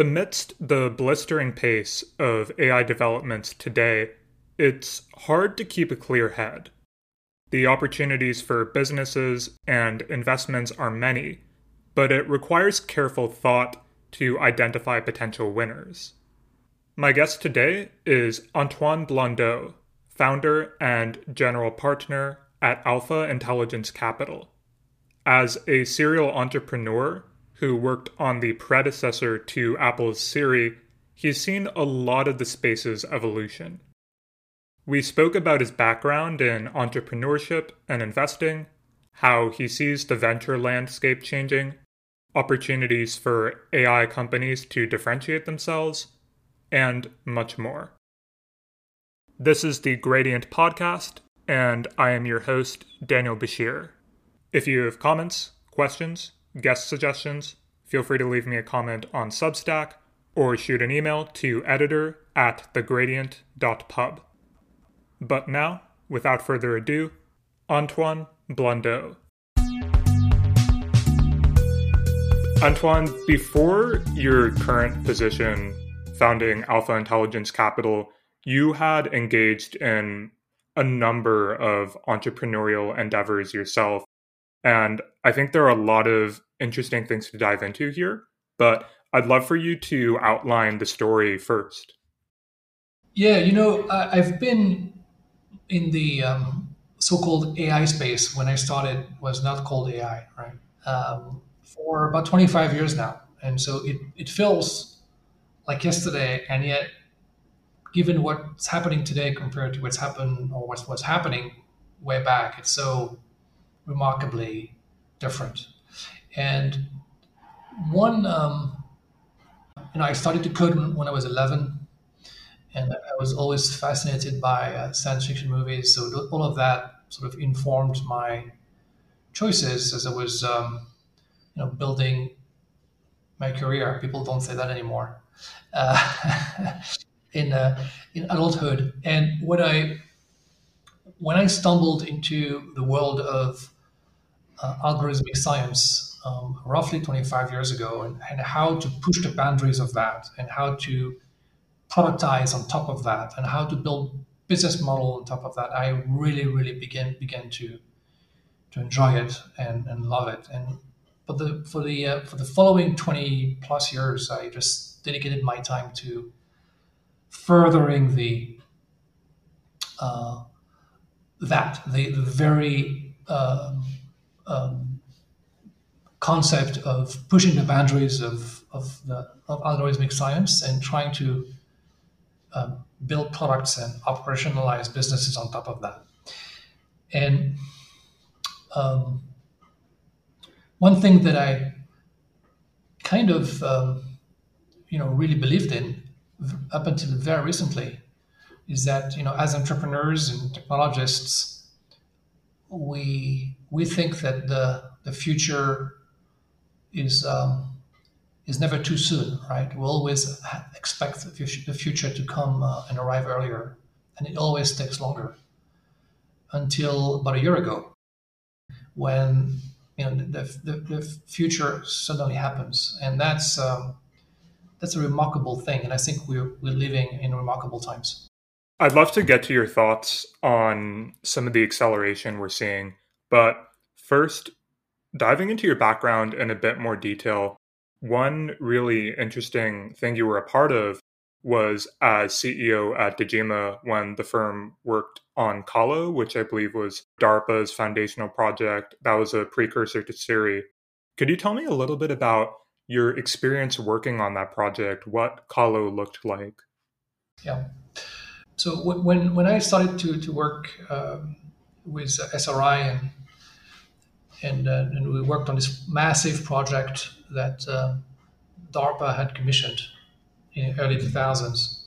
Amidst the blistering pace of AI developments today, it's hard to keep a clear head. The opportunities for businesses and investments are many, but it requires careful thought to identify potential winners. My guest today is Antoine Blondeau, founder and general partner at Alpha Intelligence Capital. As a serial entrepreneur, who worked on the predecessor to Apple's Siri, he's seen a lot of the space's evolution. We spoke about his background in entrepreneurship and investing, how he sees the venture landscape changing, opportunities for AI companies to differentiate themselves, and much more. This is the Gradient Podcast, and I am your host, Daniel Bashir. If you have comments, questions, guest suggestions, feel free to leave me a comment on Substack or shoot an email to editor at thegradient.pub. But now, without further ado, Antoine Blondeau. Antoine, before your current position founding Alpha Intelligence Capital, you had engaged in a number of entrepreneurial endeavors yourself, and I think there are a lot of interesting things to dive into here, but I'd love for you to outline the story first. Yeah, you know, I've been in the um, so-called AI space when I started was not called AI, right? Um, for about 25 years now, and so it it feels like yesterday, and yet, given what's happening today compared to what's happened or what's what's happening way back, it's so remarkably different. And one, um, you know, I started to code when I was 11, and I was always fascinated by uh, science fiction movies. So all of that sort of informed my choices as I was, um, you know, building my career. People don't say that anymore. Uh, in uh, in adulthood, and what I when I stumbled into the world of uh, algorithmic science um, roughly 25 years ago, and, and how to push the boundaries of that, and how to productize on top of that, and how to build business model on top of that, I really, really began began to to enjoy it and, and love it. And but the for the uh, for the following 20 plus years, I just dedicated my time to furthering the uh, that the, the very um, um, concept of pushing the boundaries of, of, the, of algorithmic science and trying to um, build products and operationalize businesses on top of that. And um, one thing that I kind of, um, you know, really believed in up until very recently is that, you know, as entrepreneurs and technologists, we we think that the the future is um, is never too soon, right? We always expect the future to come uh, and arrive earlier, and it always takes longer. Until about a year ago, when you know the, the, the future suddenly happens, and that's um, that's a remarkable thing, and I think we're we're living in remarkable times. I'd love to get to your thoughts on some of the acceleration we're seeing, but first, diving into your background in a bit more detail, one really interesting thing you were a part of was as CEO at Dejima when the firm worked on CALO, which I believe was DARPA's foundational project. That was a precursor to Siri. Could you tell me a little bit about your experience working on that project, what CALO looked like? Yeah. So when when I started to to work um, with SRI and and, uh, and we worked on this massive project that uh, DARPA had commissioned in early 2000s.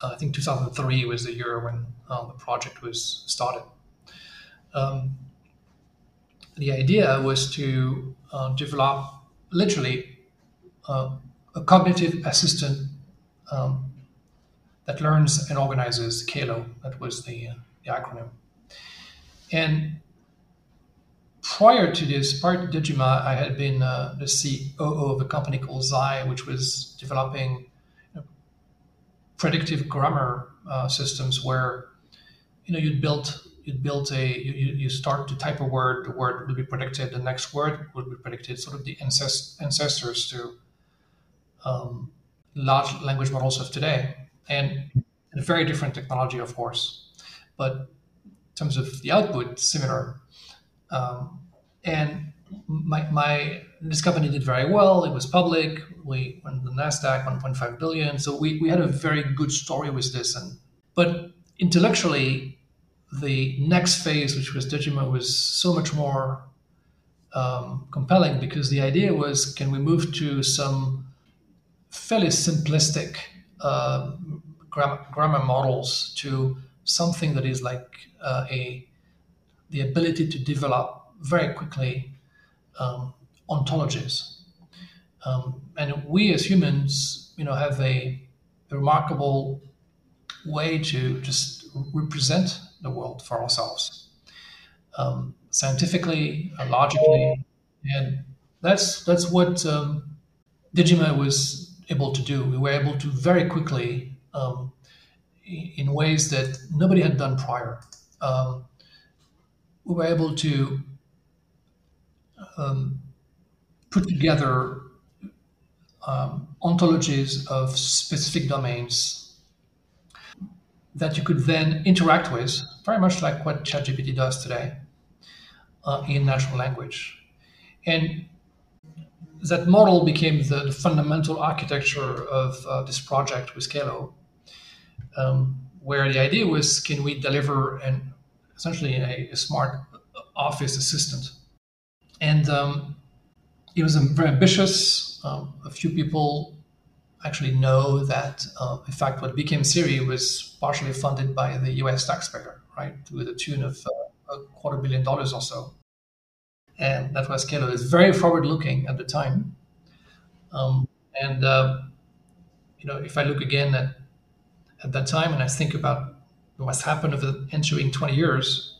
Uh, I think 2003 was the year when uh, the project was started. Um, the idea was to uh, develop literally uh, a cognitive assistant um, that learns and organizes CALO. That was the, the acronym. And prior to this, prior to Dejima, I had been uh, the COO of a company called Zai, which was developing you know, predictive grammar uh, systems where you know you'd build you'd build a you, you start to type a word, the word would be predicted, the next word would be predicted, sort of the ancest- ancestors to um, large language models of today, and a very different technology, of course, but terms of the output, similar. Um, and my, my this company did very well. It was public. We went the Nasdaq 1.5 billion. So we, we had a very good story with this. And but intellectually, the next phase, which was Dejima, was so much more um, compelling because the idea was, can we move to some fairly simplistic uh, grammar, grammar models to something that is like uh, a the ability to develop very quickly um, ontologies. Um, and we as humans, you know, have a, a, remarkable way to just represent the world for ourselves, um, scientifically, uh, logically, and that's that's what um, Dejima was able to do. We were able to very quickly, um, in ways that nobody had done prior. Um, we were able to um, put together um, ontologies of specific domains that you could then interact with, very much like what ChatGPT does today uh, in natural language. And that model became the, the fundamental architecture of uh, this project with CALO, um, where the idea was can we deliver an essentially a, a smart office assistant and um, it was very ambitious. Um, a few people actually know that, uh, in fact, what became Siri was partially funded by the U.S. taxpayer, right, to the tune of uh, a quarter billion dollars or so. And that was CALO. It's very forward-looking at the time. Um, and uh, you know, if I look again at at that time and I think about what's happened over the ensuing 20 years,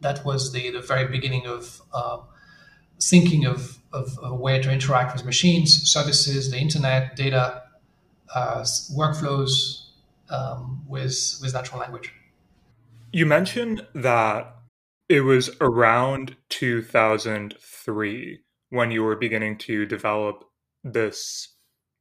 that was the the very beginning of uh, thinking of, of, of, a way to interact with machines, services, the internet, data, uh, workflows um, with, with natural language. You mentioned that it was around 2003 when you were beginning to develop this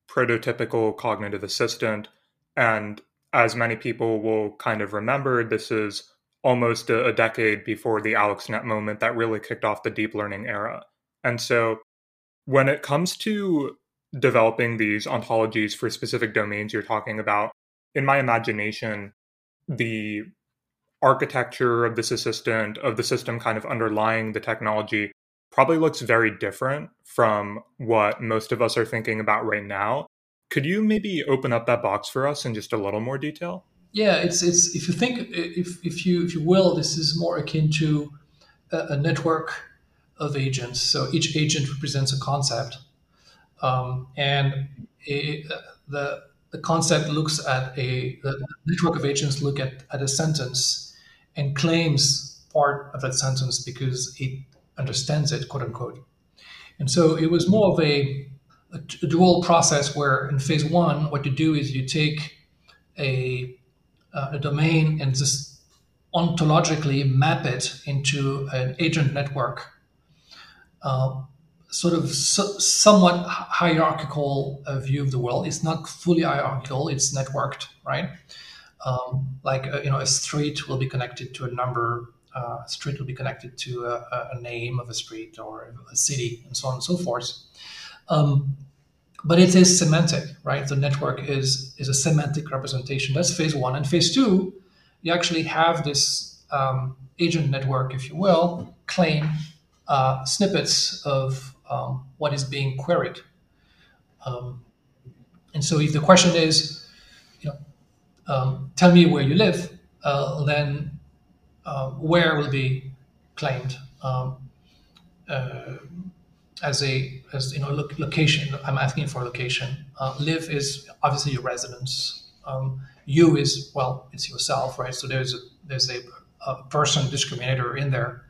prototypical cognitive assistant. And as many people will kind of remember, this is almost a, decade before the AlexNet moment that really kicked off the deep learning era. And so when it comes to developing these ontologies for specific domains you're talking about, in my imagination, the architecture of this assistant, of the system kind of underlying the technology, probably looks very different from what most of us are thinking about right now. Could you maybe open up that box for us in just a little more detail? Yeah, it's it's if you think if if you if you will, this is more akin to a, a network of agents. So each agent represents a concept, um, and a, the the concept looks at a the network of agents look at at a sentence and claims part of that sentence because it understands it, quote unquote. And so it was more of a, a, a dual process where in phase one, what you do is you take a uh, a domain and just ontologically map it into an agent network, uh, sort of so, somewhat hierarchical uh, view of the world. It's not fully hierarchical; it's networked, right? Um, like uh, you know, a street will be connected to a number. Uh, a street will be connected to a, a, name of a street or a city, and so on and so forth. Um, but it is semantic, right? The network is is a semantic representation. That's phase one. And phase two, you actually have this um, agent network, if you will, claim uh, snippets of um, what is being queried. Um, and so, if the question is, you know, um, tell me where you live, uh, then uh, where will be claimed. As a as you know lo- location. I'm asking for a location. Uh, live is obviously your residence. Um, you is well, it's yourself, right? So there's a there's a, a person discriminator in there,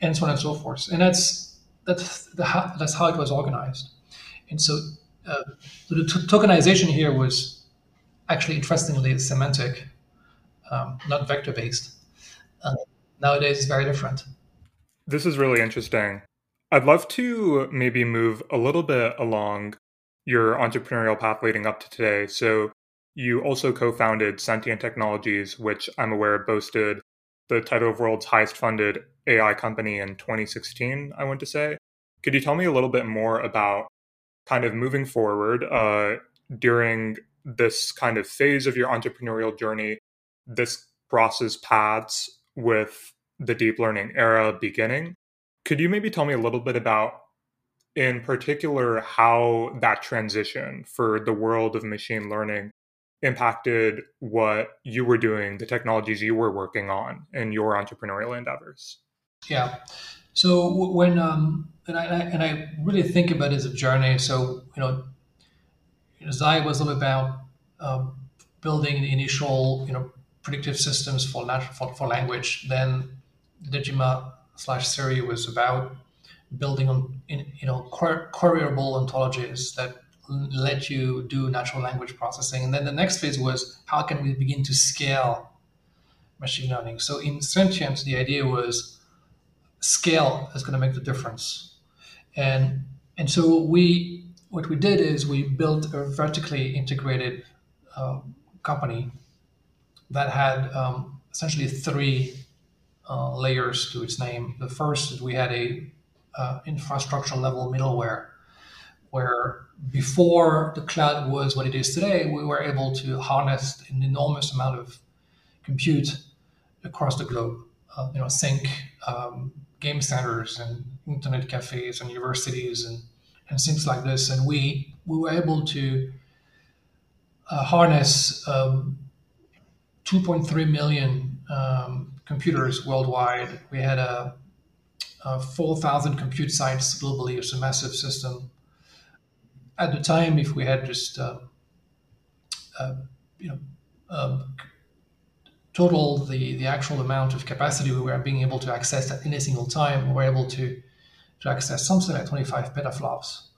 and so on and so forth. And that's that's the that's how it was organized. And so uh, the t- tokenization here was actually interestingly semantic, um, not vector based. Uh, nowadays, it's very different. This is really interesting. I'd love to maybe move a little bit along your entrepreneurial path leading up to today. So, you also co founded Sentient Technologies, which I'm aware boasted the title of world's highest funded AI company in 2016, I want to say. Could you tell me a little bit more about kind of moving forward uh, during this kind of phase of your entrepreneurial journey, this crosses paths with the deep learning era beginning? Could you maybe tell me a little bit about, in particular, how that transition for the world of machine learning impacted what you were doing, the technologies you were working on and your entrepreneurial endeavors? Yeah. So when um, and I and I really think about it as a journey. So you know, Zai was all about um, building the initial you know predictive systems for natural for, for language. Then Dejima slash Siri was about building on you know queryable ontologies that let you do natural language processing. And then the next phase was how can we begin to scale machine learning? So in Sentient, the idea was scale is going to make the difference. And and so we what we did is we built a vertically integrated uh, company that had um, essentially three uh, layers to its name. The first is we had a uh, infrastructure level middleware where before the cloud was what it is today, we were able to harness an enormous amount of compute across the globe. Uh, you know, think um, game centers and internet cafes and universities and, and things like this. And we we were able to uh, harness um, 2.3 million um, computers worldwide. We had a, a 4,000 compute sites globally. It's a massive system at the time, if we had just uh, uh, you know um, total the the actual amount of capacity we were being able to access at any single time, we were able to to access something like 25 petaflops,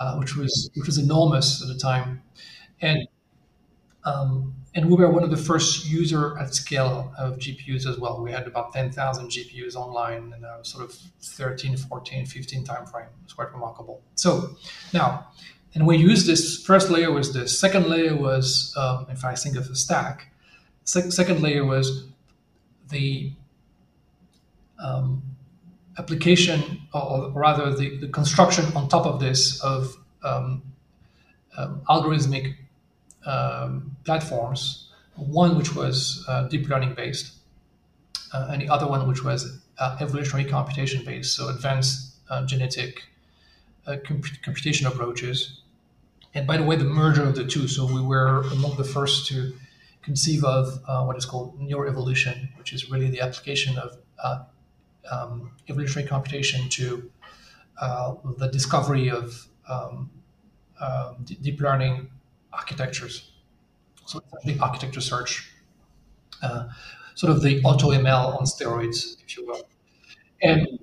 uh, which was which was enormous at the time, and um, and we were one of the first user at scale of GPUs as well. We had about 10,000 GPUs online in a sort of 13, 14, 15 timeframe. It's quite remarkable. So now, and we used this first layer was this. Second layer was, um, if I think of a stack, sec- second layer was the um, application, or rather the, the construction on top of this of um, um algorithmic um, platforms, one which was uh, deep learning based, uh, and the other one which was uh, evolutionary computation based, so advanced uh, genetic uh, comp- computation approaches. And by the way, the merger of the two, so we were among the first to conceive of uh, what is called neuroevolution, which is really the application of um, evolutionary computation to the discovery of um, deep learning architectures. So the architecture search, uh, sort of the AutoML on steroids, if you will. And,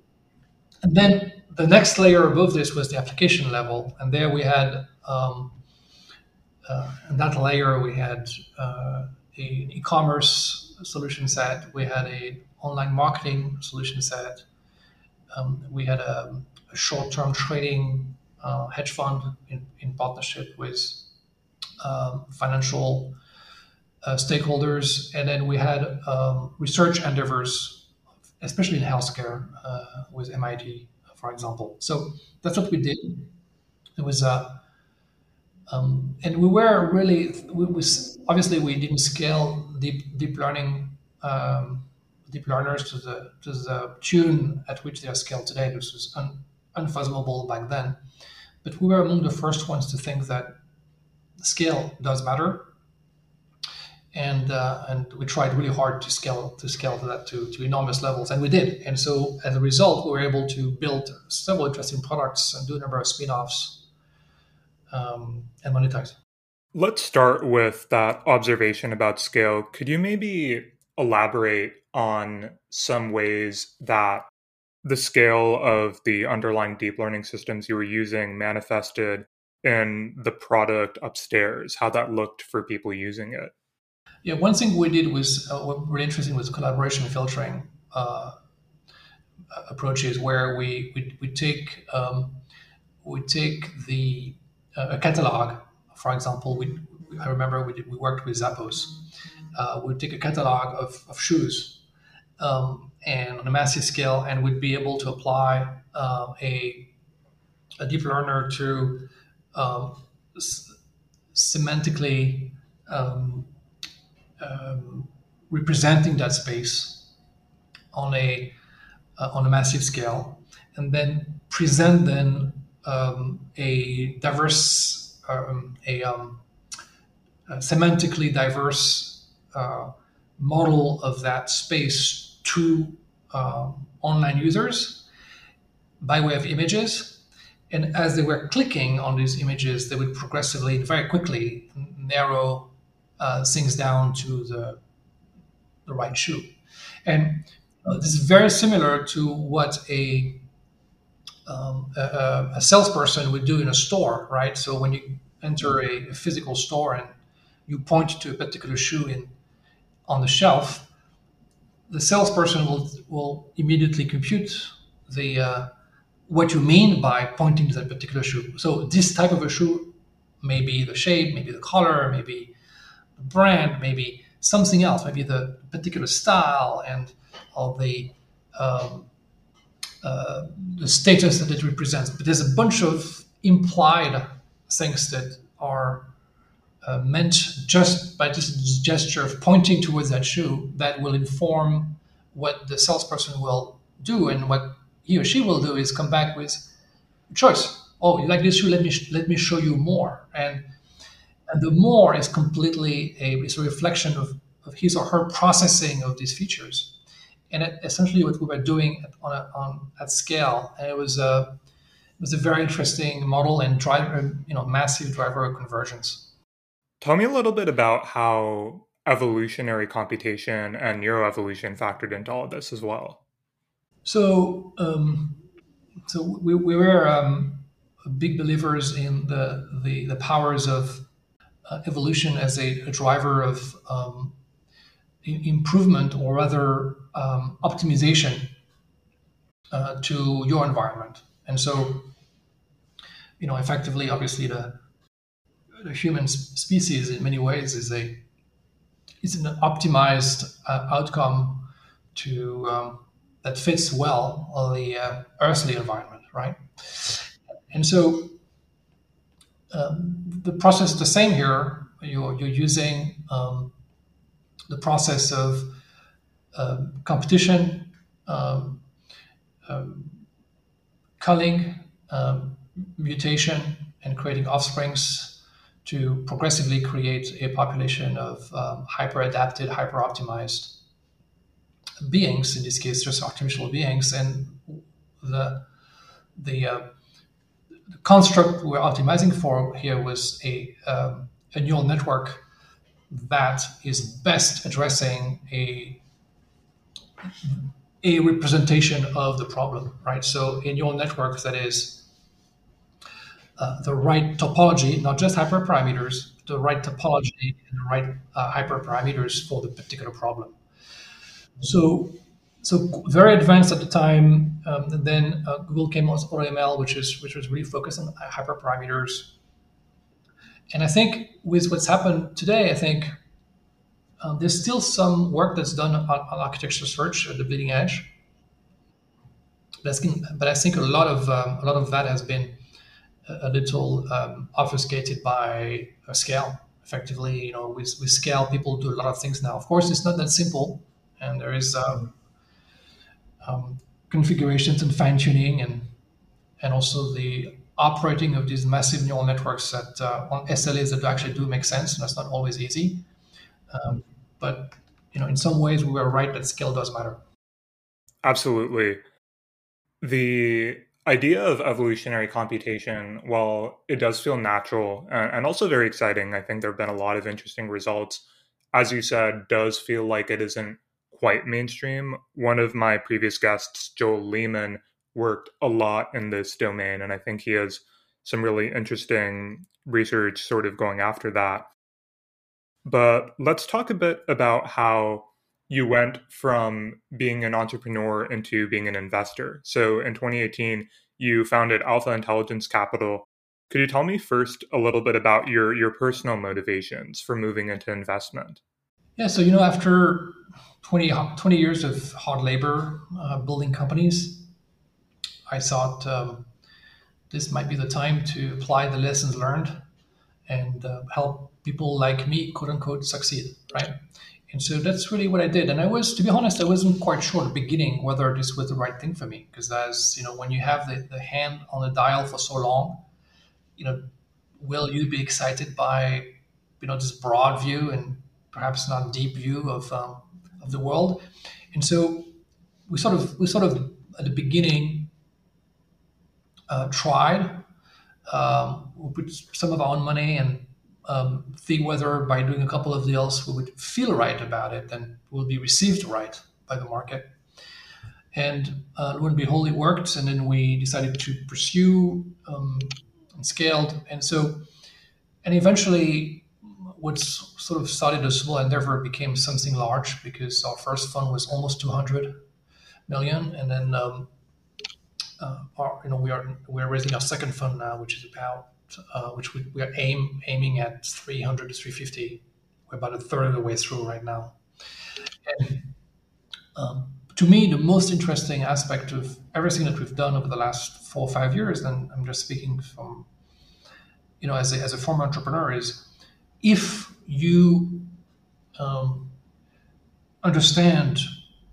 and then the next layer above this was the application level, and there we had um, uh, in that layer we had uh, an e-commerce solution set, we had a online marketing solution set, um, we had a, a short-term trading uh, hedge fund in, in partnership with um, financial uh, stakeholders, and then we had um, research endeavors, especially in healthcare, uh, with MIT, for example. So that's what we did. It was uh, um, and we were really we was obviously we didn't scale deep deep learning um, deep learners to the to the tune at which they are scaled today. This was un, unfathomable back then, but we were among the first ones to think that scale does matter, and uh, and we tried really hard to scale to scale to that to, to enormous levels, and we did. And so as a result, we were able to build several interesting products and do a number of spin-offs um, and monetize. Let's start with that observation about scale. Could you maybe elaborate on some ways that the scale of the underlying deep learning systems you were using manifested in the product upstairs, how that looked for people using it. Yeah, one thing we did was uh, really interesting was collaboration filtering uh, approaches, where we we, we take um, we take the uh, a catalog, for example. We I remember we did, we worked with Zappos. Uh, we'd take a catalog of, of shoes um, and on a massive scale, and we'd be able to apply uh, a a deep learner to um, semantically um, um, representing that space on a uh, on a massive scale, and then present then um, a diverse um, a, um, a, semantically diverse uh, model of that space to online users by way of images. And as they were clicking on these images, they would progressively, very quickly, narrow uh, things down to the, the right shoe. And uh, this is very similar to what a, um, a, a, salesperson would do in a store, right? So when you enter a, a, physical store and you point to a particular shoe in on the shelf, the salesperson will will immediately compute the uh, what you mean by pointing to that particular shoe. So this type of a shoe may be the shape, maybe the color, maybe the brand, maybe something else, maybe the particular style and all the um, uh, the status that it represents. But there's a bunch of implied things that are uh, meant just by this gesture of pointing towards that shoe that will inform what the salesperson will do and what he or she will do is come back with choice. Oh, you like this shoe? Let me let me show you more. And and the more is completely a, is a reflection of, of his or her processing of these features. And it, essentially, what we were doing on, a, on at scale, and it was a it was a very interesting model and driver, you know, massive driver conversions. Tell me a little bit about how evolutionary computation and neuroevolution factored into all of this as well. So, um, so we, we were um, big believers in the, the, the powers of uh, evolution as a, a driver of um, improvement or rather um, optimization uh, to your environment. And so, you know, effectively, obviously, the, the human species in many ways is a is an optimized uh, outcome to um, that fits well on the uh, earthly environment, right? And so um, the process is the same here. You're, you're using um, the process of uh, competition, um, um culling, um, mutation, and creating offsprings to progressively create a population of um, hyper adapted, hyper optimized beings, in this case, just artificial beings. And the, the uh, the construct we're optimizing for here was a, um, a neural network that is best addressing a a representation of the problem, right? So a neural network that is uh, the right topology, not just hyperparameters, the right topology and the right uh, hyperparameters for the particular problem. So so very advanced at the time. Um, and then uh, Google came out with AutoML, which is which was really focused on hyperparameters. And I think with what's happened today, I think um, there's still some work that's done on, on, architecture search at the bleeding edge. That's, but I think a lot of um, a lot of that has been a, little um, obfuscated by a scale. Effectively, you know, with, with scale, people do a lot of things now. Of course, it's not that simple, and there is um, um, configurations and fine tuning and and also the operating of these massive neural networks that uh, on SLAs that actually do make sense. And that's not always easy. Um, but you know, in some ways, we were right that scale does matter. Absolutely. The idea of evolutionary computation, while it does feel natural and also very exciting, I think there have been a lot of interesting results. As you said, does feel like it isn't quite mainstream. One of my previous guests, Joel Lehman, worked a lot in this domain, and I think he has some really interesting research sort of going after that. But let's talk a bit about how you went from being an entrepreneur into being an investor. So in 2018, you founded Alpha Intelligence Capital. Could you tell me first a little bit about your your personal motivations for moving into investment? Yeah, so you know, after 20, 20 years of hard labor uh, building companies, I thought um, this might be the time to apply the lessons learned and uh, help people like me, quote unquote, succeed, right? And so that's really what I did. And I was, to be honest, I wasn't quite sure at the beginning whether this was the right thing for me. Because as you know, when you have the, the hand on the dial for so long, you know, will you be excited by, you know, this broad view and perhaps not deep view of um, of the world? And so we sort of we sort of at the beginning uh, tried. Um, we put some of our own money and um, see whether by doing a couple of deals we would feel right about it and will be received right by the market. And uh, lo and behold, it worked. And then we decided to pursue um, and scaled. And so, and eventually, what sort of started a small endeavor became something large because our first fund was almost 200 million. And then, um, uh, our, you know, we are we're raising our second fund now, which is about uh, which we, we are aim, aiming at 300 to 350. We're about a third of the way through right now. And um, to me, the most interesting aspect of everything that we've done over the last four or five years, and I'm just speaking from, you know, as a, as a former entrepreneur, is if you um, understand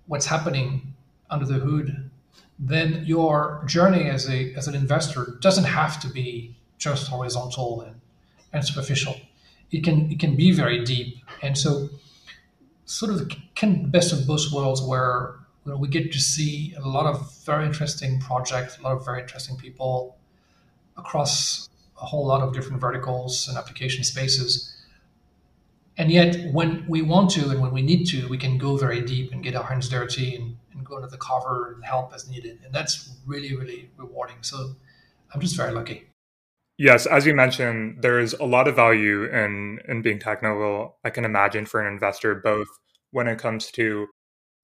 what's happening under the hood, then your journey as a as an investor doesn't have to be just horizontal and, and superficial. It can it can be very deep, and so sort of can best of both worlds where you know, we get to see a lot of very interesting projects, a lot of very interesting people across a whole lot of different verticals and application spaces. And yet, when we want to and when we need to, we can go very deep and get our hands dirty and, and go under the cover and help as needed. And that's really, really rewarding. So I'm just very lucky. Yes, as you mentioned, there is a lot of value in in being technical. I can imagine for an investor, both when it comes to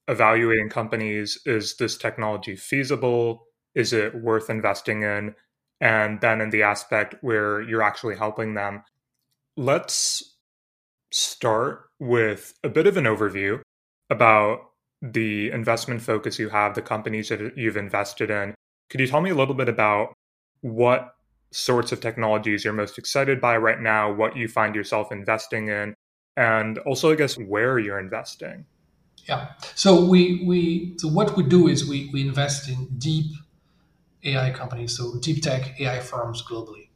evaluating companies, is this technology feasible? Is it worth investing in? And then in the aspect where you're actually helping them. Let's start with a bit of an overview about the investment focus you have, the companies that you've invested in. Could you tell me a little bit about what sorts of technologies you're most excited by right now, what you find yourself investing in, and also, I guess, where you're investing. Yeah. So we we so what we do is we we invest in deep AI companies, so deep tech AI firms globally.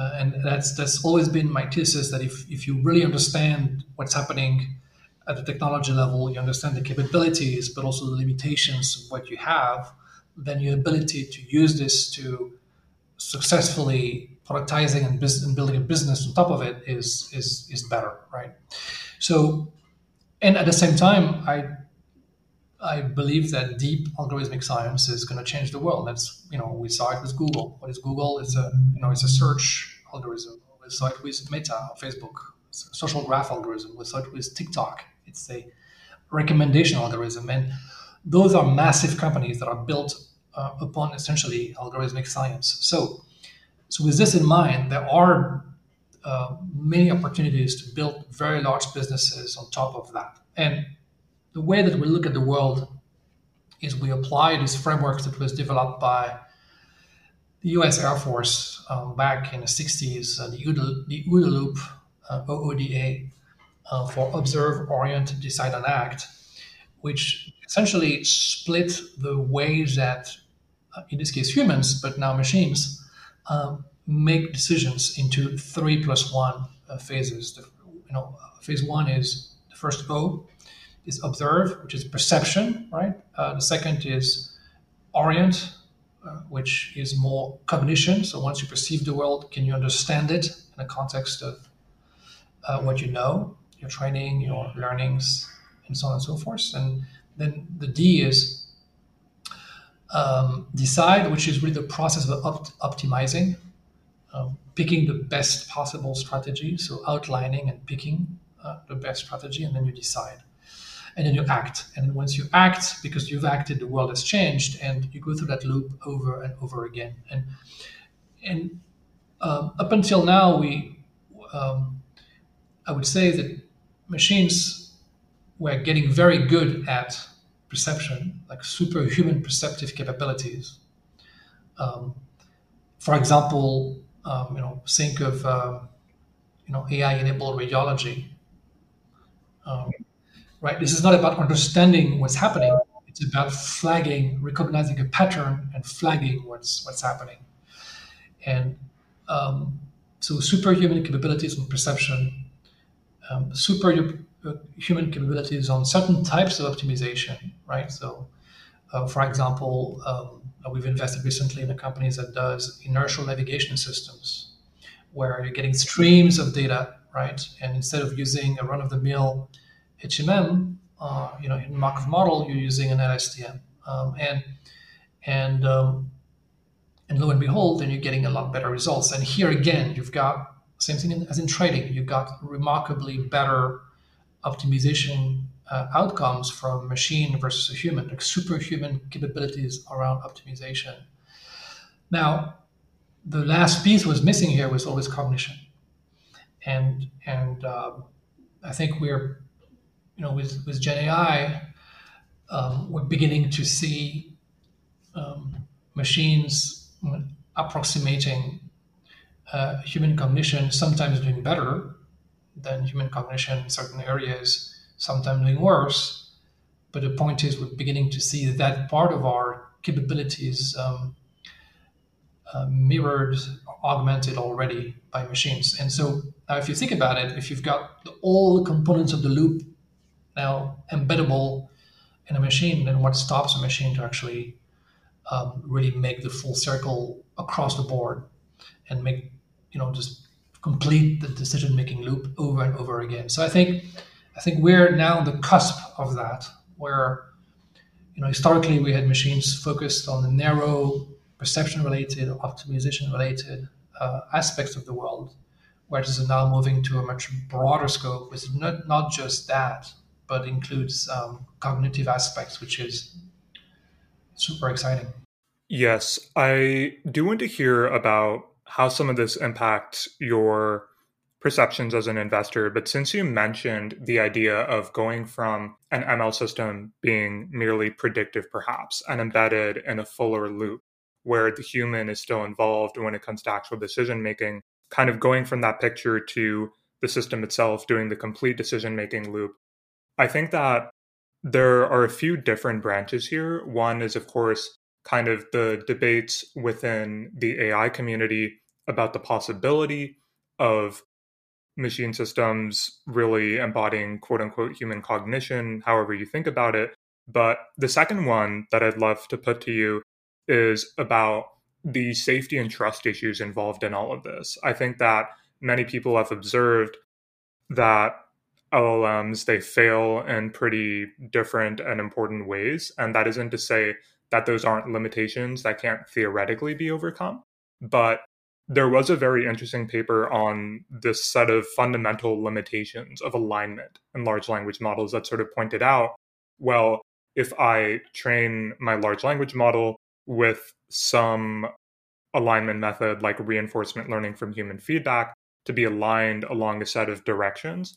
Uh, and that's that's always been my thesis that if, if you really understand what's happening at the technology level, you understand the capabilities, but also the limitations of what you have, then your ability to use this to successfully productizing and, business, and building a business on top of it is is is better, right? So, and at the same time, I I believe that deep algorithmic science is going to change the world. That's you know we saw it with Google. What is Google? It's a you know it's a search algorithm. We saw it with Meta or Facebook, social graph algorithm. We saw it with TikTok. It's a recommendation algorithm, and those are massive companies that are built uh, upon essentially algorithmic science. So, so with this in mind, there are uh, many opportunities to build very large businesses on top of that. And the way that we look at the world is we apply these frameworks that was developed by the U.S. Air Force um, back in the 60s, uh, the, OODA, the OODA loop, uh, OODA, uh, for Observe, Orient, Decide, and Act, which essentially split the way that, uh, in this case, humans, but now machines, um, make decisions into three plus one uh, phases. The, you know, phase one is the first O is observe, which is perception, right? Uh, the second is orient, uh, which is more cognition. So once you perceive the world, can you understand it in the context of uh, what you know, your training, your learnings, and so on and so forth. And then the D is um, decide, which is really the process of opt- optimizing, um, picking the best possible strategy. So outlining and picking uh, the best strategy, and then you decide. And then you act. And once you act, because you've acted, the world has changed, and you go through that loop over and over again. And and um, up until now, we um, I would say that machines were getting very good at perception, like superhuman perceptive capabilities. Um, for example, um, you know, think of uh, you know AI-enabled radiology. Um, right, this is not about understanding what's happening; it's about flagging, recognizing a pattern, and flagging what's what's happening. And um, so, superhuman capabilities in perception, um, superhuman capabilities on certain types of optimization, right? So, uh, for example, um, we've invested recently in a company that does inertial navigation systems, where you're getting streams of data, right? And instead of using a run-of-the-mill HMM, uh, you know, in Markov model, you're using an LSTM, um, and and um, and lo and behold, then you're getting a lot better results. And here again, you've got same thing as in trading. You've got remarkably better optimization uh, outcomes from machine versus a human, like superhuman capabilities around optimization. Now, the last piece was missing here was always cognition, and and um, I think we're, you know, with with Gen AI, um, we're beginning to see um, machines approximating uh, human cognition, sometimes doing better than human cognition in certain areas, sometimes doing worse. But the point is, we're beginning to see that part of our capabilities um, uh, mirrored, augmented already by machines. And so now, if you think about it, if you've got all the components of the loop now embeddable in a machine, then what stops a machine to actually um, really make the full circle across the board and make you know just complete the decision making loop over and over again. So i think i think we're now on the cusp of that where you know historically we had machines focused on the narrow perception related optimization related uh, aspects of the world whereas it's now moving to a much broader scope with not, not just that but includes um, cognitive aspects which is super exciting Yes, I do want to hear about how some of this impacts your perceptions as an investor. But since you mentioned the idea of going from an ML system being merely predictive, perhaps, and embedded in a fuller loop where the human is still involved when it comes to actual decision making, kind of going from that picture to the system itself doing the complete decision making loop, I think that there are a few different branches here. One is, of course, kind of the debates within the AI community about the possibility of machine systems really embodying quote unquote human cognition, however you think about it. But the second one that I'd love to put to you is about the safety and trust issues involved in all of this. I think that many people have observed that LLMs they fail in pretty different and important ways and that isn't to say that those aren't limitations that can't theoretically be overcome. But there was a very interesting paper on this set of fundamental limitations of alignment in large language models that sort of pointed out well, if I train my large language model with some alignment method like reinforcement learning from human feedback to be aligned along a set of directions,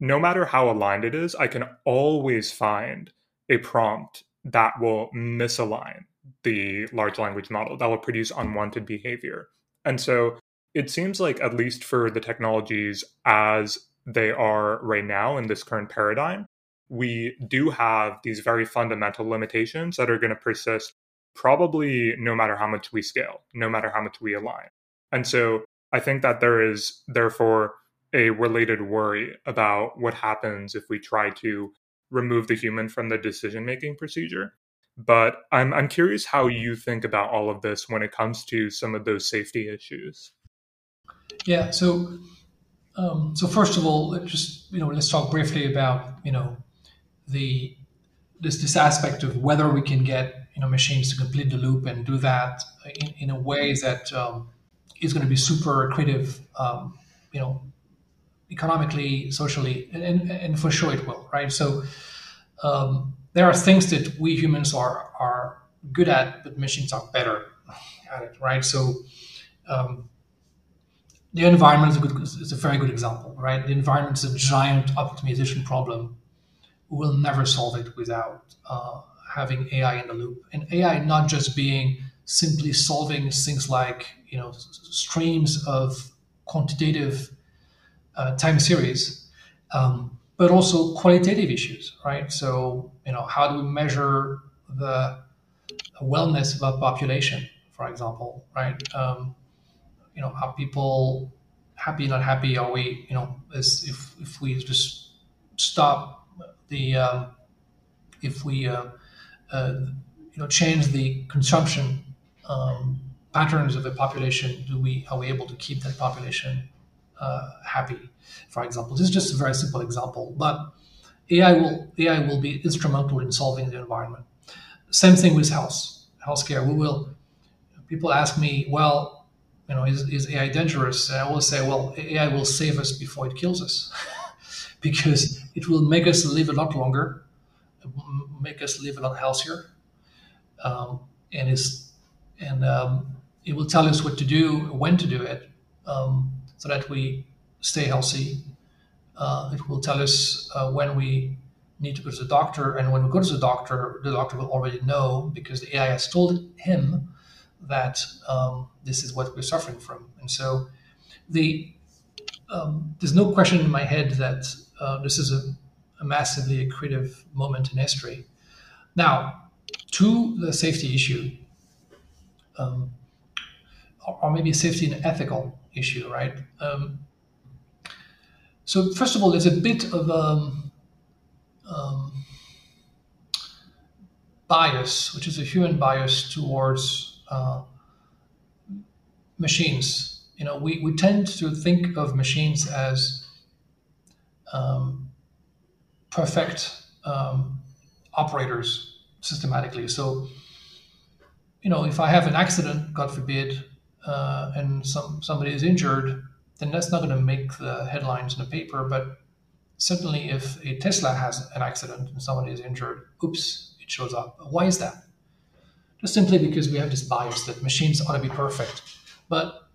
no matter how aligned it is, I can always find a prompt that will misalign the large language model, that will produce unwanted behavior. And so it seems like, at least for the technologies as they are right now in this current paradigm, we do have these very fundamental limitations that are going to persist probably no matter how much we scale, no matter how much we align. And so I think that there is therefore a related worry about what happens if we try to remove the human from the decision making procedure. But I'm I'm curious how you think about all of this when it comes to some of those safety issues. Yeah. So um, so first of all, just you know, let's talk briefly about you know the this this aspect of whether we can get you know machines to complete the loop and do that in, in a way that um, is going to be super accretive, um, you know, economically, socially, and, and, for sure it will, right? So um, there are things that we humans are are good at, but machines are better at it, right? So um, the environment is a, good, is a very good example, right? The environment is a giant optimization problem. We will never solve it without uh, having AI in the loop, and AI not just being simply solving things like you know streams of quantitative uh, time series, um, but also qualitative issues, right? So you know how do we measure the wellness of a population, for example, right? Um, you know, are people happy, not happy? Are we, you know, if if we just stop the um, if we uh, uh, you know change the consumption um, patterns of a population, do we are we able to keep that population uh, happy? For example, this is just a very simple example, but AI will AI will be instrumental in solving the environment. Same thing with health, healthcare. We will. People ask me, well, you know, is, is AI dangerous? And I will say, well, AI will save us before it kills us, because it will make us live a lot longer, make us live a lot healthier, um, and is and um, it will tell us what to do, when to do it, um, so that we stay healthy. Uh, it will tell us uh, when we need to go to the doctor, and when we go to the doctor, the doctor will already know because the AI has told him that um, this is what we're suffering from. And so, the um, there's no question in my head that uh, this is a, a massively accretive moment in history. Now, to the safety issue, um, or, maybe safety and ethical issue, right? Um, so first of all, there's a bit of um, um, bias, which is a human bias towards uh, machines. You know, we, we tend to think of machines as um, perfect um, operators systematically. So you know, if I have an accident, God forbid, uh, and some somebody is injured, then that's not going to make the headlines in the paper. But certainly, if a Tesla has an accident and somebody is injured, oops, it shows up. Why is that? Just simply because we have this bias that machines ought to be perfect. But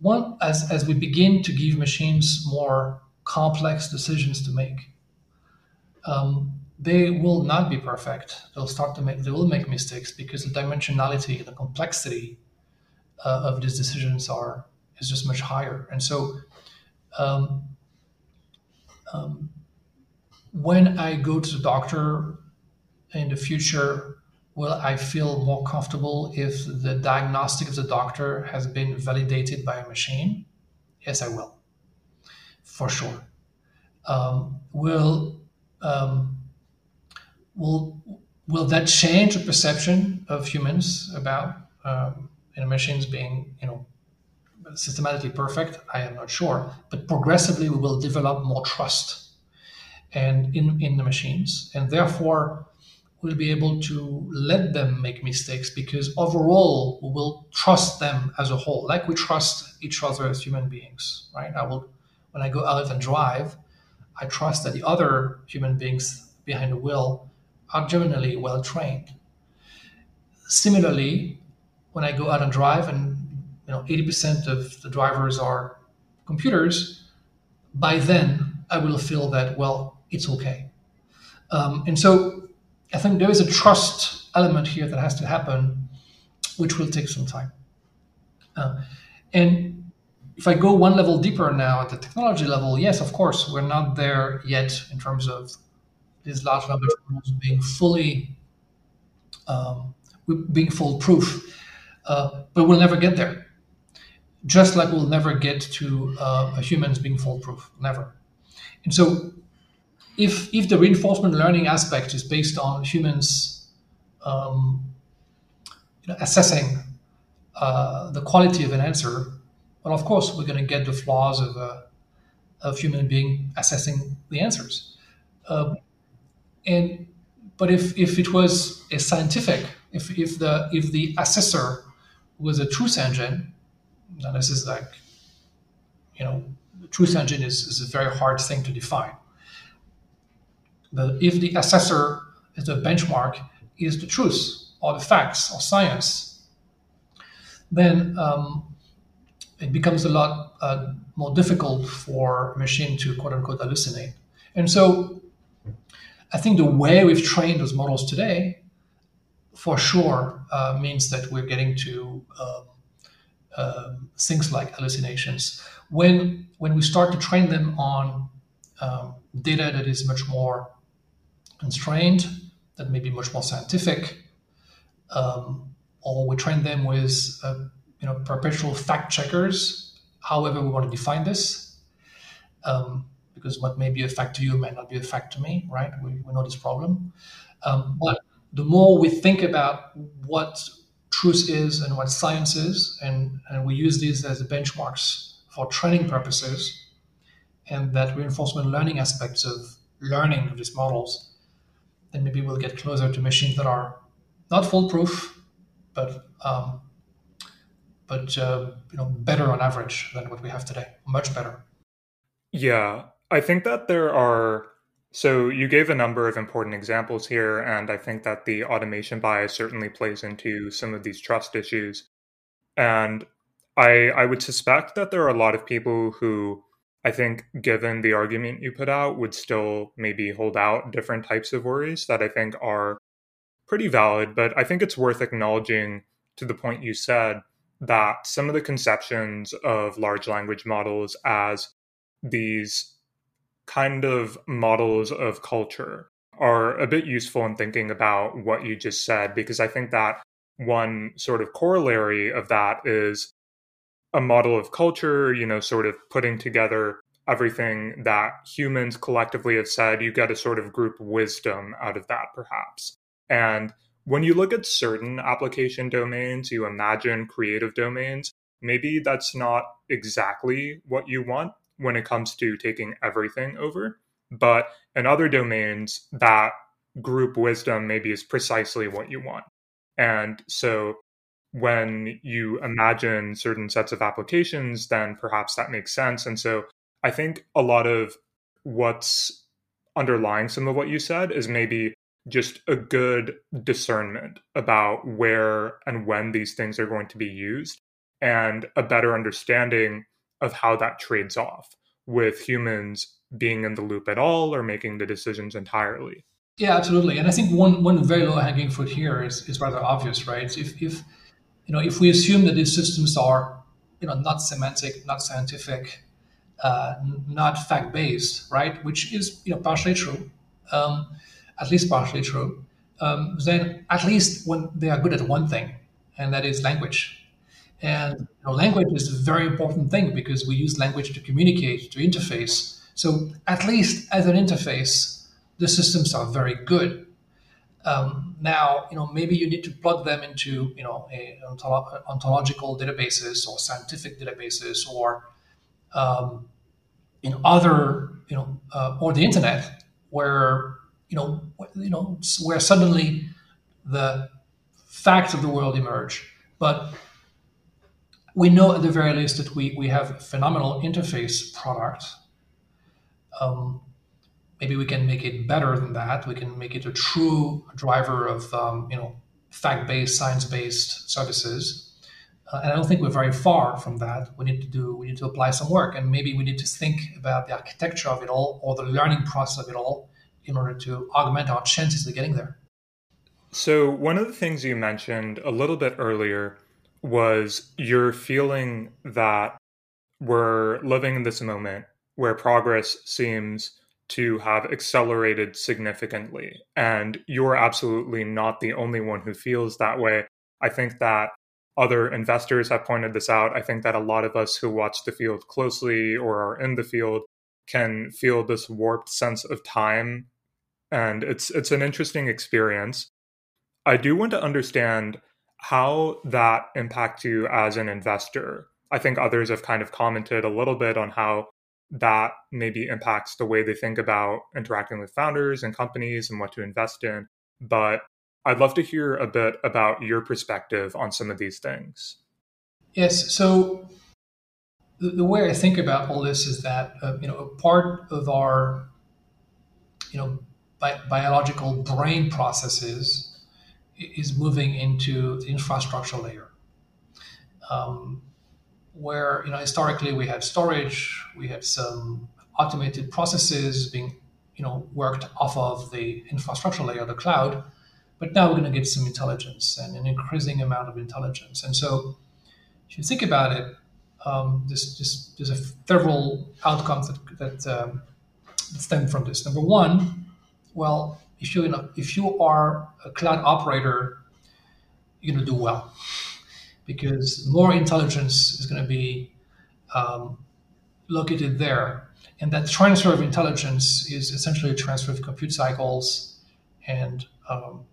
one, as as we begin to give machines more complex decisions to make, um, they will not be perfect. They'll start to make, they will make mistakes because the dimensionality, the complexity uh, of these decisions are is just much higher. And so, um, um, when I go to the doctor in the future, will I feel more comfortable if the diagnostic of the doctor has been validated by a machine? Yes, I will, for sure. Um, will um, will will that change the perception of humans about um, know, machines being you know systematically perfect? I am not sure, but progressively we will develop more trust and in in the machines, and therefore we'll be able to let them make mistakes because overall we will trust them as a whole, like we trust each other as human beings, right? I will when I go out and drive, I trust that the other human beings behind the wheel are generally well trained. Similarly, when I go out and drive and you know 80% of the drivers are computers, by then I will feel that well it's okay. Um, and so I think there is a trust element here that has to happen, which will take some time. Uh, and if I go one level deeper now at the technology level, yes, of course, we're not there yet in terms of these large language models being fully um, being foolproof, uh, but we'll never get there. Just like we'll never get to uh, humans being foolproof, never. And so, if if the reinforcement learning aspect is based on humans um, you know, assessing uh, the quality of an answer, well, of course, we're going to get the flaws of a of human being assessing the answers. Uh, and but if if it was a scientific, if if the if the assessor was a truth engine, then this is like, you know, truth engine is, is a very hard thing to define. But if the assessor is a benchmark is the truth or the facts or science, then um, it becomes a lot uh, more difficult for a machine to quote unquote hallucinate. And so I think the way we've trained those models today, for sure, uh, means that we're getting to um, uh, things like hallucinations. When when we start to train them on um, data that is much more constrained, that may be much more scientific, um, or we train them with uh, you know perpetual fact checkers, however we want to define this. Um, because what may be a fact to you may not be a fact to me, right? We, we know this problem. Um, but the more we think about what truth is and what science is, and, and we use these as benchmarks for training purposes, and that reinforcement learning aspects of learning of these models, then maybe we'll get closer to machines that are not foolproof, but um, but uh, you know better on average than what we have today, much better. Yeah, I think that there are. So you gave a number of important examples here, and I think that the automation bias certainly plays into some of these trust issues. And I I would suspect that there are a lot of people who I think, given the argument you put out, would still maybe hold out different types of worries that I think are pretty valid. But I think it's worth acknowledging to the point you said that some of the conceptions of large language models as these kind of models of culture are a bit useful in thinking about what you just said, because I think that one sort of corollary of that is a model of culture, you know, sort of putting together everything that humans collectively have said, you get a sort of group wisdom out of that, perhaps. And when you look at certain application domains, you imagine creative domains, maybe that's not exactly what you want when it comes to taking everything over. But in other domains, that group wisdom maybe is precisely what you want. And so when you imagine certain sets of applications, then perhaps that makes sense. And so I think a lot of what's underlying some of what you said is maybe just a good discernment about where and when these things are going to be used and a better understanding of how that trades off with humans being in the loop at all or making the decisions entirely. Yeah, absolutely. And I think one, one very low hanging fruit here is, is rather obvious, right? If, if you know if we assume that these systems are you know not semantic, not scientific, uh, not fact based, right? Which is you know partially true, um, at least partially true. Um, then at least when they are good at one thing, and that is language. And you know, language is a very important thing because we use language to communicate, to interface. So at least as an interface, the systems are very good. Um, now, you know, maybe you need to plug them into, you know, a, ontological databases or scientific databases or, um, know, other, you know, uh, or the internet, where, you know, you know, where suddenly the facts of the world emerge. But we know at the very least that we, we have a phenomenal interface product. Um, maybe we can make it better than that. We can make it a true driver of um, you know fact-based, science-based services. Uh, and I don't think we're very far from that. We need to do we need to apply some work, and maybe we need to think about the architecture of it all or the learning process of it all in order to augment our chances of getting there. So one of the things you mentioned a little bit earlier was your feeling that we're living in this moment where progress seems to have accelerated significantly. And you're absolutely not the only one who feels that way. I think that other investors have pointed this out. I think that a lot of us who watch the field closely or are in the field can feel this warped sense of time and it's it's an interesting experience. I do want to understand how that impacts you as an investor. I think others have kind of commented a little bit on how that maybe impacts the way they think about interacting with founders and companies and what to invest in. But I'd love to hear a bit about your perspective on some of these things. Yes. So the, the way I think about all this is that uh, you know a part of our you know bi- biological brain processes is moving into the infrastructure layer. Um, where you know historically we had storage, we had some automated processes being you know worked off of the infrastructure layer, the cloud, but now we're going to get some intelligence and an increasing amount of intelligence. And so, if you think about it, um, there's, there's, there's a several outcomes that, that, um, stem from this. Number one, well, if you, if you are a cloud operator, you're going to do well because more intelligence is going to be um, located there. And that transfer of intelligence is essentially a transfer of compute cycles, and um,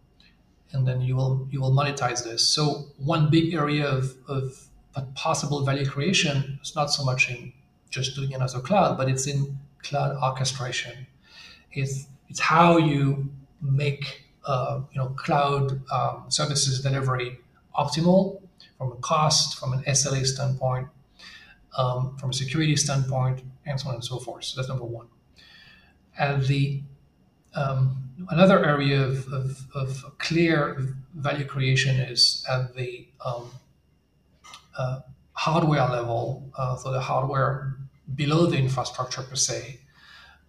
and then you will you will monetize this. So one big area of, of possible value creation is not so much in just doing it as a cloud, but it's in cloud orchestration. It's it's how you make uh, you know cloud um, services delivery optimal from a cost, from an SLA standpoint, um, from a security standpoint, and so on and so forth. So that's number one. And the um, another area of, of, of, clear value creation is at the um, uh, hardware level, uh, so the hardware below the infrastructure per se,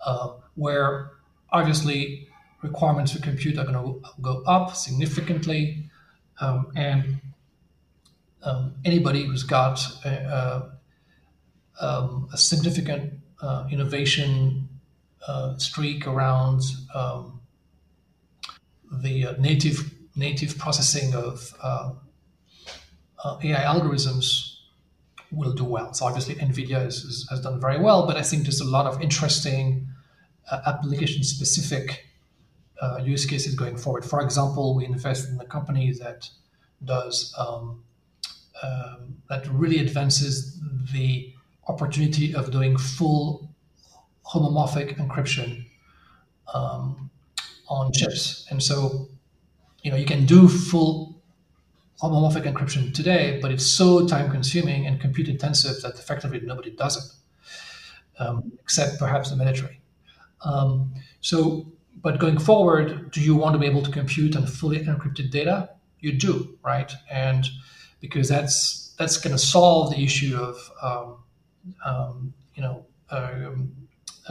uh, where obviously requirements for compute are going to go up significantly, um, and um, anybody who's got a, a, um, a significant uh, innovation uh, streak around um, the uh, native native processing of uh, uh AI algorithms will do well. So obviously NVIDIA is, is, has done very well, but I think there's a lot of interesting uh, application specific uh, use cases going forward. For example, we invest in a company that does um, um, that really advances the opportunity of doing full homomorphic encryption um, on chips. And so, you know, you can do full homomorphic encryption today, but it's so time consuming and compute intensive that effectively nobody does it, um, except perhaps the military. Um, so, but going forward, do you want to be able to compute on fully encrypted data? You do, right? And because that's that's going to solve the issue of um, um, you know um,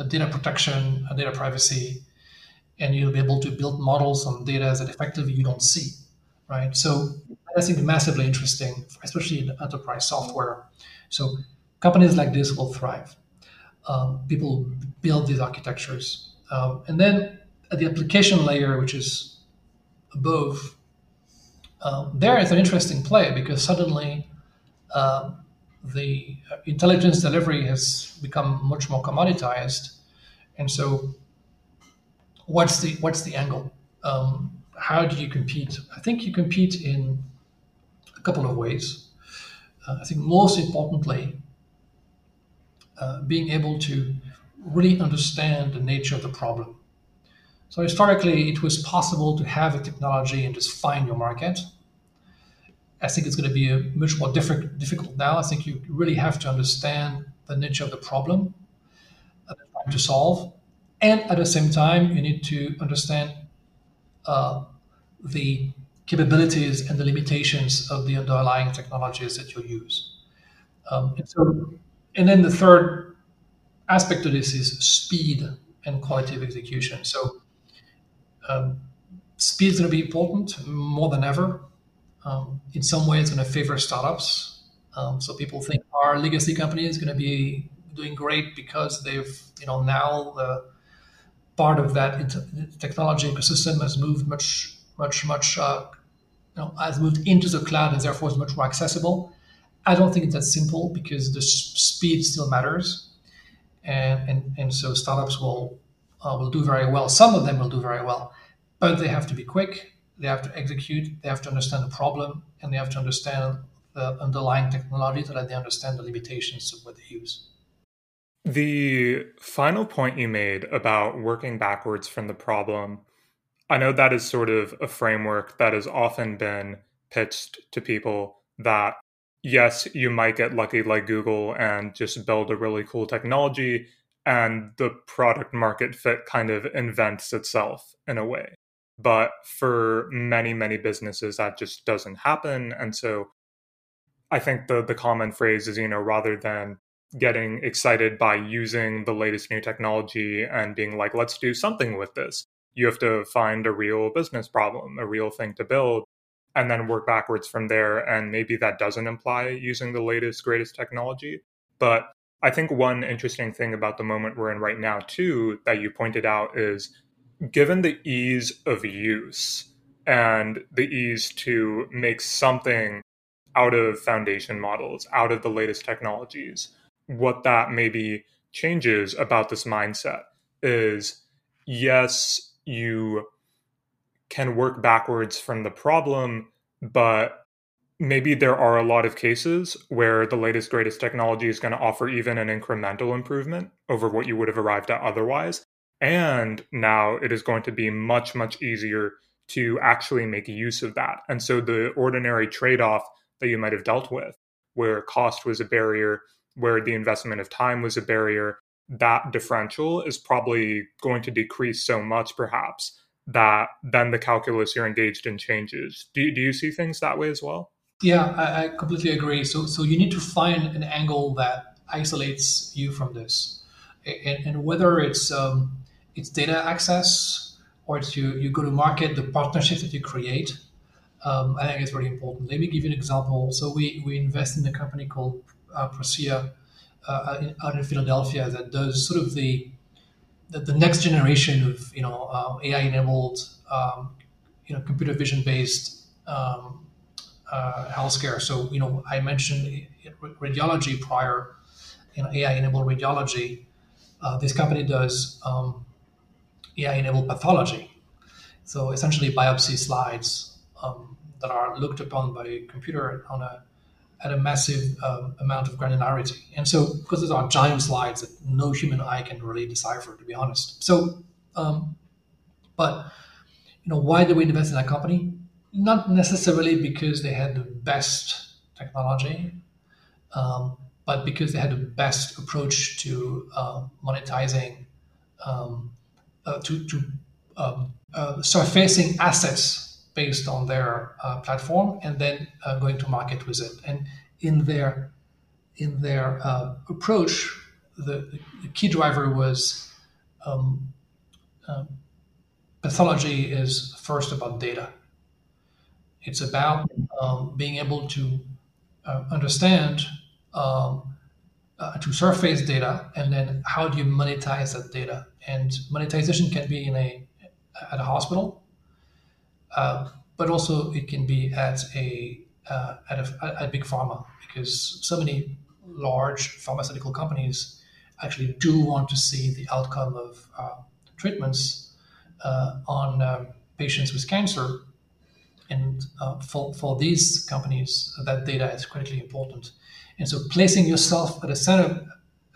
data protection, data privacy, and you'll be able to build models on data that effectively you don't see, right? So I think massively interesting, especially in enterprise software. So companies like this will thrive. Um, people build these architectures, um, and then at the application layer, which is above, um, there is an interesting play because suddenly uh, the intelligence delivery has become much more commoditized, and so what's the what's the angle? Um, how do you compete? I think you compete in a couple of ways. Uh, I think most importantly, uh, being able to really understand the nature of the problem. So historically, it was possible to have a technology and just find your market. I think it's going to be much more diff- difficult now. I think you really have to understand the nature of the problem trying to solve, and at the same time, you need to understand uh, the capabilities and the limitations of the underlying technologies that you use. Um, and so, and then the third aspect of this is speed and quality of execution. So um, speed is going to be important more than ever. Um, in some way, it's going to favor startups. Um, so people think our legacy company is going to be doing great because they've, you know, now the part of that technology ecosystem has moved much, much, much, uh, you know, has moved into the cloud and therefore is much more accessible. I don't think it's that simple because the speed still matters, and and, and so startups will uh, will do very well. Some of them will do very well, but they have to be quick. They have to execute. They have to understand the problem, and they have to understand the underlying technology so that they understand the limitations of what they use. The final point you made about working backwards from the problem, I know that is sort of a framework that has often been pitched to people that yes, you might get lucky like Google and just build a really cool technology and the product market fit kind of invents itself in a way. But for many, many businesses, that just doesn't happen. And so I think the, the common phrase is, you know, rather than getting excited by using the latest new technology and being like, let's do something with this, you have to find a real business problem, a real thing to build, and then work backwards from there. And maybe that doesn't imply using the latest, greatest technology. But I think one interesting thing about the moment we're in right now, too, that you pointed out is given the ease of use and the ease to make something out of foundation models, out of the latest technologies, what that maybe changes about this mindset is yes, you can work backwards from the problem, but maybe there are a lot of cases where the latest, greatest technology is going to offer even an incremental improvement over what you would have arrived at otherwise. And now it is going to be much, much easier to actually make use of that. And so the ordinary trade off that you might have dealt with, where cost was a barrier, where the investment of time was a barrier, that differential is probably going to decrease so much, perhaps, that then the calculus you're engaged in changes. Do, do you see things that way as well? Yeah, I, I completely agree. So, so you need to find an angle that isolates you from this, and, and whether it's um, it's data access or it's you, you go to market, the partnerships that you create. Um, I think it's very important. Let me give you an example. So we, we invest in a company called uh, uh, out in Philadelphia that does sort of the the, the next generation of you know uh, AI enabled um, you know computer vision based um, uh, healthcare. So you know I mentioned radiology prior, you know AI enabled radiology. Uh, this company does um, AI-enabled pathology. So essentially, biopsy slides um, that are looked upon by a computer on a at a massive um, amount of granularity. And so, because these are giant slides that no human eye can really decipher, to be honest. So, um, but you know, why did we invest in that company? Not necessarily because they had the best technology, um, but because they had the best approach to uh, monetizing um, uh, to, to um, uh, surfacing assets based on their uh, platform and then uh, going to market with it. And in their in their uh, approach, the, the, key driver was um, um, pathology is first about data. It's about um, being able to uh, understand um, uh, to surface data and then how do you monetize that data and monetization can be in a at a hospital uh, but also it can be at a uh, at a at big pharma because so many large pharmaceutical companies actually do want to see the outcome of uh, treatments uh, on um, patients with cancer. And uh, for, for these companies that data is critically important. And so placing yourself at the center,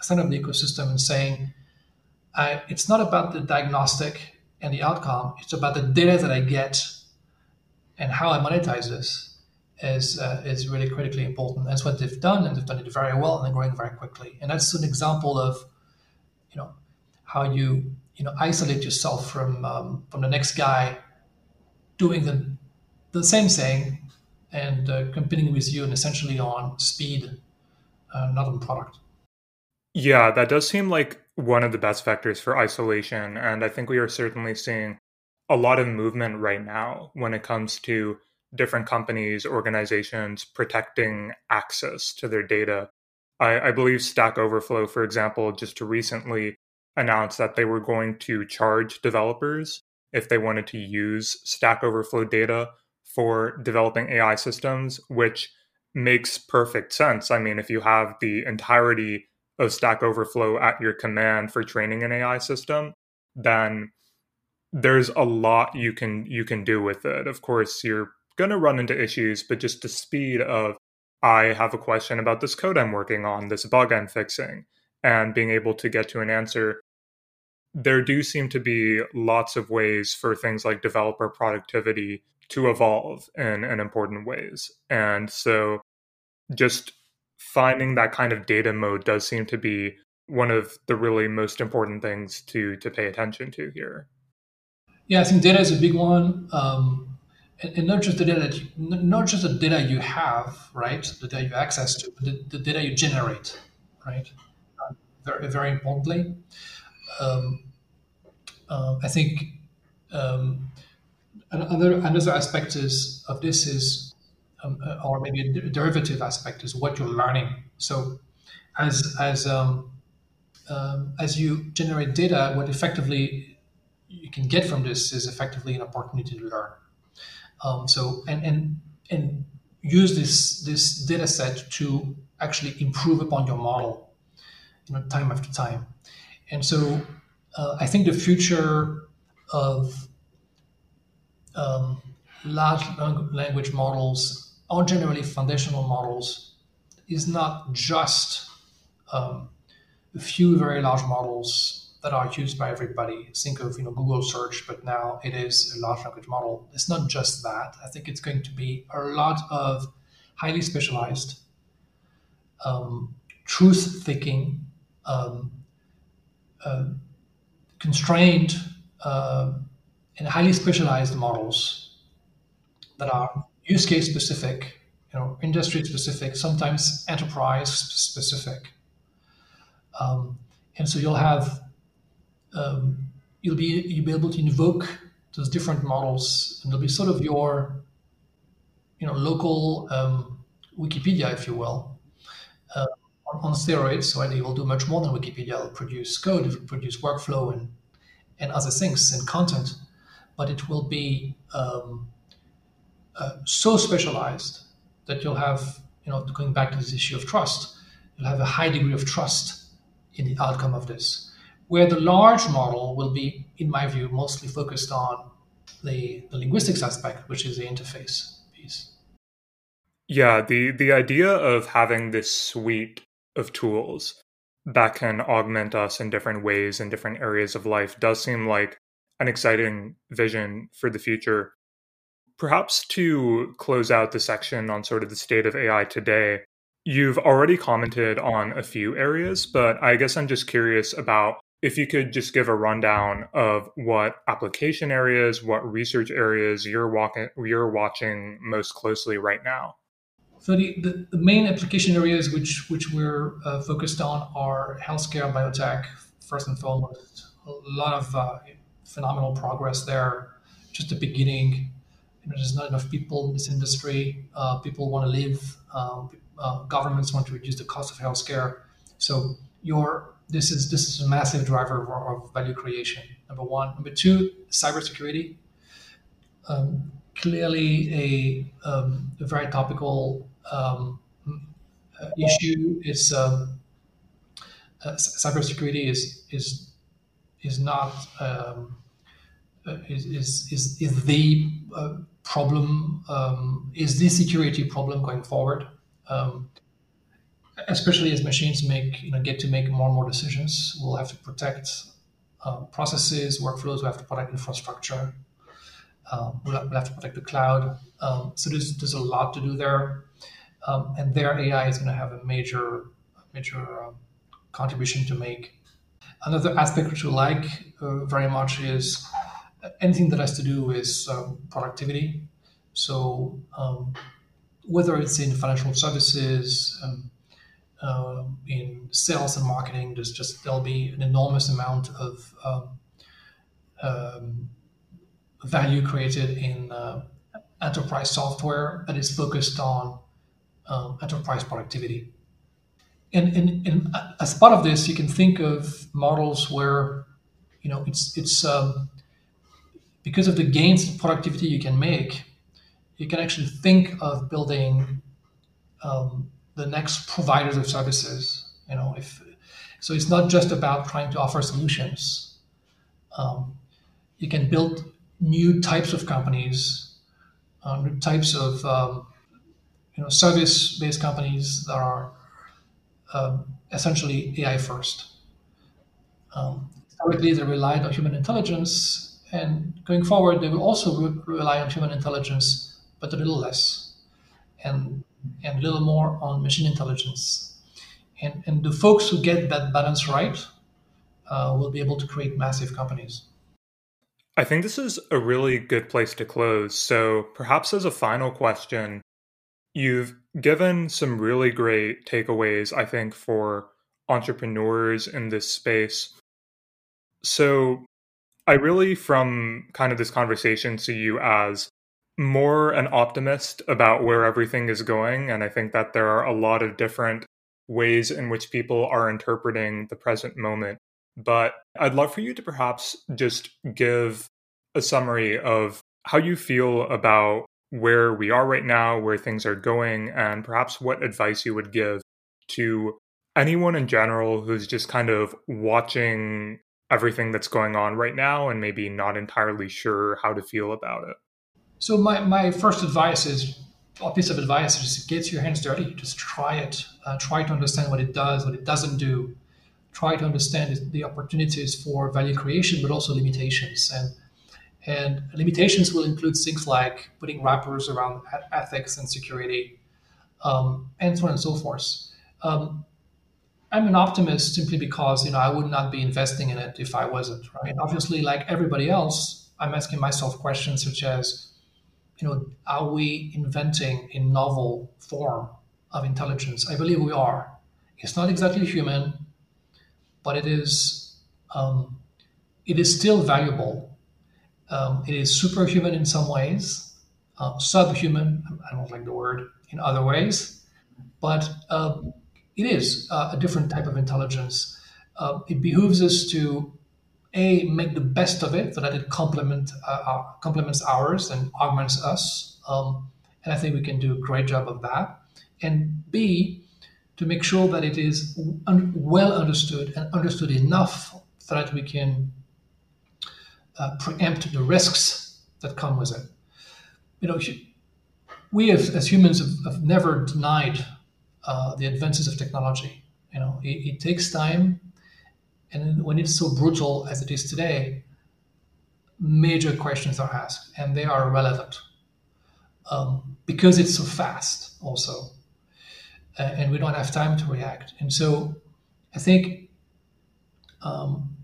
center of the ecosystem and saying, I, it's not about the diagnostic and the outcome, it's about the data that I get and how I monetize this is, uh, is really critically important. That's what they've done, and they've done it very well, and they're growing very quickly. And that's an example of, you know, how you you know isolate yourself from um, from the next guy doing the the same thing and uh, competing with you and essentially on speed uh, not on product. Yeah, that does seem like one of the best vectors for isolation. And I think we are certainly seeing a lot of movement right now when it comes to different companies, organizations protecting access to their data. I, I believe Stack Overflow, for example, just to recently announced that they were going to charge developers if they wanted to use Stack Overflow data for developing AI systems, which makes perfect sense. I mean, if you have the entirety of Stack Overflow at your command for training an AI system, then there's a lot you can you can do with it. Of course, you're going to run into issues, but just the speed of I have a question about this code I'm working on, this bug I'm fixing, and being able to get to an answer, there do seem to be lots of ways for things like developer productivity to evolve in, in important ways. And so just finding that kind of data mode does seem to be one of the really most important things to to pay attention to here. Yeah, I think data is a big one, um, and, and, not just the data that you, not just the data you have, right? The data you access to, but the, the data you generate, right? Uh, very very importantly, um, uh, I think um, another another aspect is of this is, um, uh, or maybe a derivative aspect is what you're learning. So, as as um, um, as you generate data, what effectively you can get from this is effectively an opportunity to learn. Um, so and and and use this this data set to actually improve upon your model, you know, time after time. And so uh, I think the future of um, large language models or generally foundational models is not just um, a few very large models that are used by everybody. Think of you know Google search, but now it is a large language model. It's not just that. I think it's going to be a lot of highly specialized, um, truth-seeking, um, uh, constrained, uh, and highly specialized models that are use case specific, you know, industry specific, sometimes enterprise specific um, and so you'll have um, you'll be you'll be able to invoke those different models, and they'll be sort of your you know local um, Wikipedia, if you will, uh, on, steroids. So they will do much more than Wikipedia. It'll produce code, it'll produce workflow, and and other things and content, but it will be um, uh, so specialized that you'll have you know going back to this issue of trust, you'll have a high degree of trust in the outcome of this. Where the large model will be, in my view, mostly focused on the, the linguistics aspect, which is the interface piece. Yeah, the, the idea of having this suite of tools that can augment us in different ways in different areas of life does seem like an exciting vision for the future. Perhaps to close out the section on sort of the state of AI today, You've already commented on a few areas, but I guess I'm just curious about if you could just give a rundown of what application areas, what research areas you're walking, you're watching most closely right now. So the, the, the main application areas which which we're uh, focused on are healthcare, biotech, first and foremost. A lot of uh, phenomenal progress there. Just the beginning. You know, there's not enough people in this industry. Uh, people want to live. Um, uh, governments want to reduce the cost of healthcare. So your this is this is a massive driver of, of value creation. Number one. Number two, cybersecurity. Um, clearly, a, um, a, very topical um, uh, issue is um, uh, cybersecurity is is is not um, uh, is, is, is is the uh, problem um, is the security problem going forward especially as machines make you know get to make more and more decisions we'll have to protect um, processes workflows we have to protect infrastructure um, we'll, have, we'll, have, to protect the cloud um, so there's, there's a lot to do there um, and their ai is going to have a major major um, contribution to make. Another aspect which we like uh, very much is anything that has to do with productivity. So whether it's in financial services, um, uh, in sales and marketing, there's just there'll be an enormous amount of um, um, value created in uh, enterprise software that is focused on um, enterprise productivity. And, and, and, as part of this, you can think of models where, you know, it's it's um, because of the gains in productivity you can make you can actually think of building um, the next providers of services. You know, if so, it's not just about trying to offer solutions. Um, you can build new types of companies, uh, new types of um, you know service-based companies that are um, essentially AI first. Um, historically, they relied on human intelligence, and going forward, they will also re- rely on human intelligence, but a little less, and and a little more on machine intelligence. And and the folks who get that balance right uh, will be able to create massive companies. I think this is a really good place to close. So, perhaps as a final question, you've given some really great takeaways, I think, for entrepreneurs in this space. So, I really, from kind of this conversation, see you as more an optimist about where everything is going. And I think that there are a lot of different ways in which people are interpreting the present moment. But I'd love for you to perhaps just give a summary of how you feel about where we are right now, where things are going, and perhaps what advice you would give to anyone in general who's just kind of watching everything that's going on right now and maybe not entirely sure how to feel about it. So my, my first advice is a piece of advice is get your hands dirty. Just try it. Uh, try to understand what it does, what it doesn't do. Try to understand the opportunities for value creation, but also limitations. And and limitations will include things like putting wrappers around ethics and security, um, and so on and so forth. Um, I'm an optimist simply because you know I would not be investing in it if I wasn't. Right? Obviously, like everybody else, I'm asking myself questions such as, you know, are we inventing a novel form of intelligence? I believe we are. It's not exactly human, but it is um, it is still valuable um, it is superhuman in some ways, uh, subhuman, I don't like the word, in other ways, but uh, it is uh, a different type of intelligence. Uh, it behooves us to a make the best of it so that it complement uh, complements ours and augments us, um, and I think we can do a great job of that. And b to make sure that it is un- well understood and understood enough so that we can uh, preempt the risks that come with it. You know, we as, as humans have, have, never denied uh, the advances of technology. You know, it, it, takes time, and when it's so brutal as it is today, major questions are asked, and they are relevant um, because it's so fast, also, uh, and we don't have time to react. And so, I think um,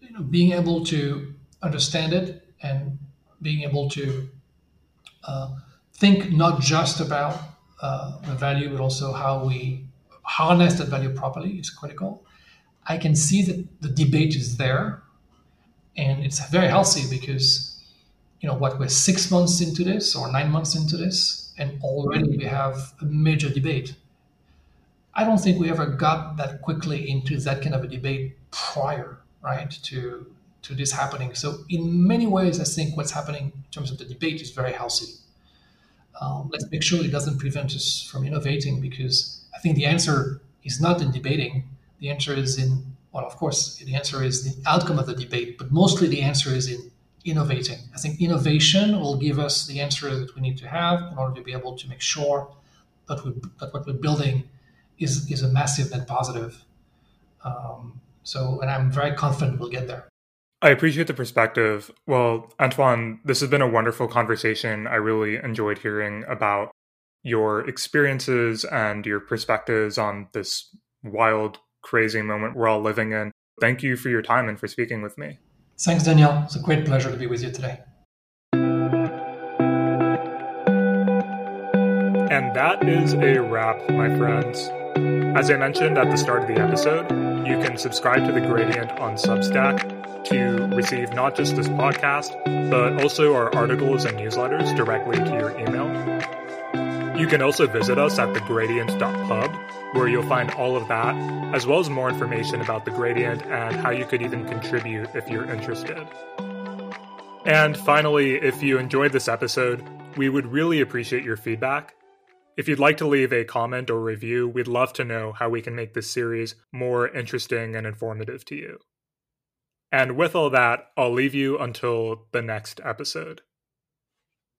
you know, being able to understand it and being able to uh, think not just about uh, the value, but also how we harness that value properly is critical. I can see that the debate is there, and it's very healthy because you know what we're six months into this or nine months into this, and already we have a major debate. I don't think we ever got that quickly into that kind of a debate prior, right, to to this happening. So in many ways, I think what's happening in terms of the debate is very healthy. Um, let's make sure it doesn't prevent us from innovating because I think the answer is not in debating. The answer is in, well, of course, the answer is the outcome of the debate, but mostly the answer is in innovating. I think innovation will give us the answer that we need to have in order to be able to make sure that, we, that what we're building is, is a massive net positive. Um, so, and I'm very confident we'll get there. I appreciate the perspective. Well, Antoine, this has been a wonderful conversation. I really enjoyed hearing about your experiences and your perspectives on this wild, crazy moment we're all living in. Thank you for your time and for speaking with me. Thanks, Daniel. It's a great pleasure to be with you today. And that is a wrap, my friends. As I mentioned at the start of the episode, you can subscribe to The Gradient on Substack to receive not just this podcast, but also our articles and newsletters directly to your email. You can also visit us at thegradient.pub, where you'll find all of that, as well as more information about the gradient and how you could even contribute if you're interested. And finally, if you enjoyed this episode, we would really appreciate your feedback. If you'd like to leave a comment or review, we'd love to know how we can make this series more interesting and informative to you. And with all that, I'll leave you until the next episode.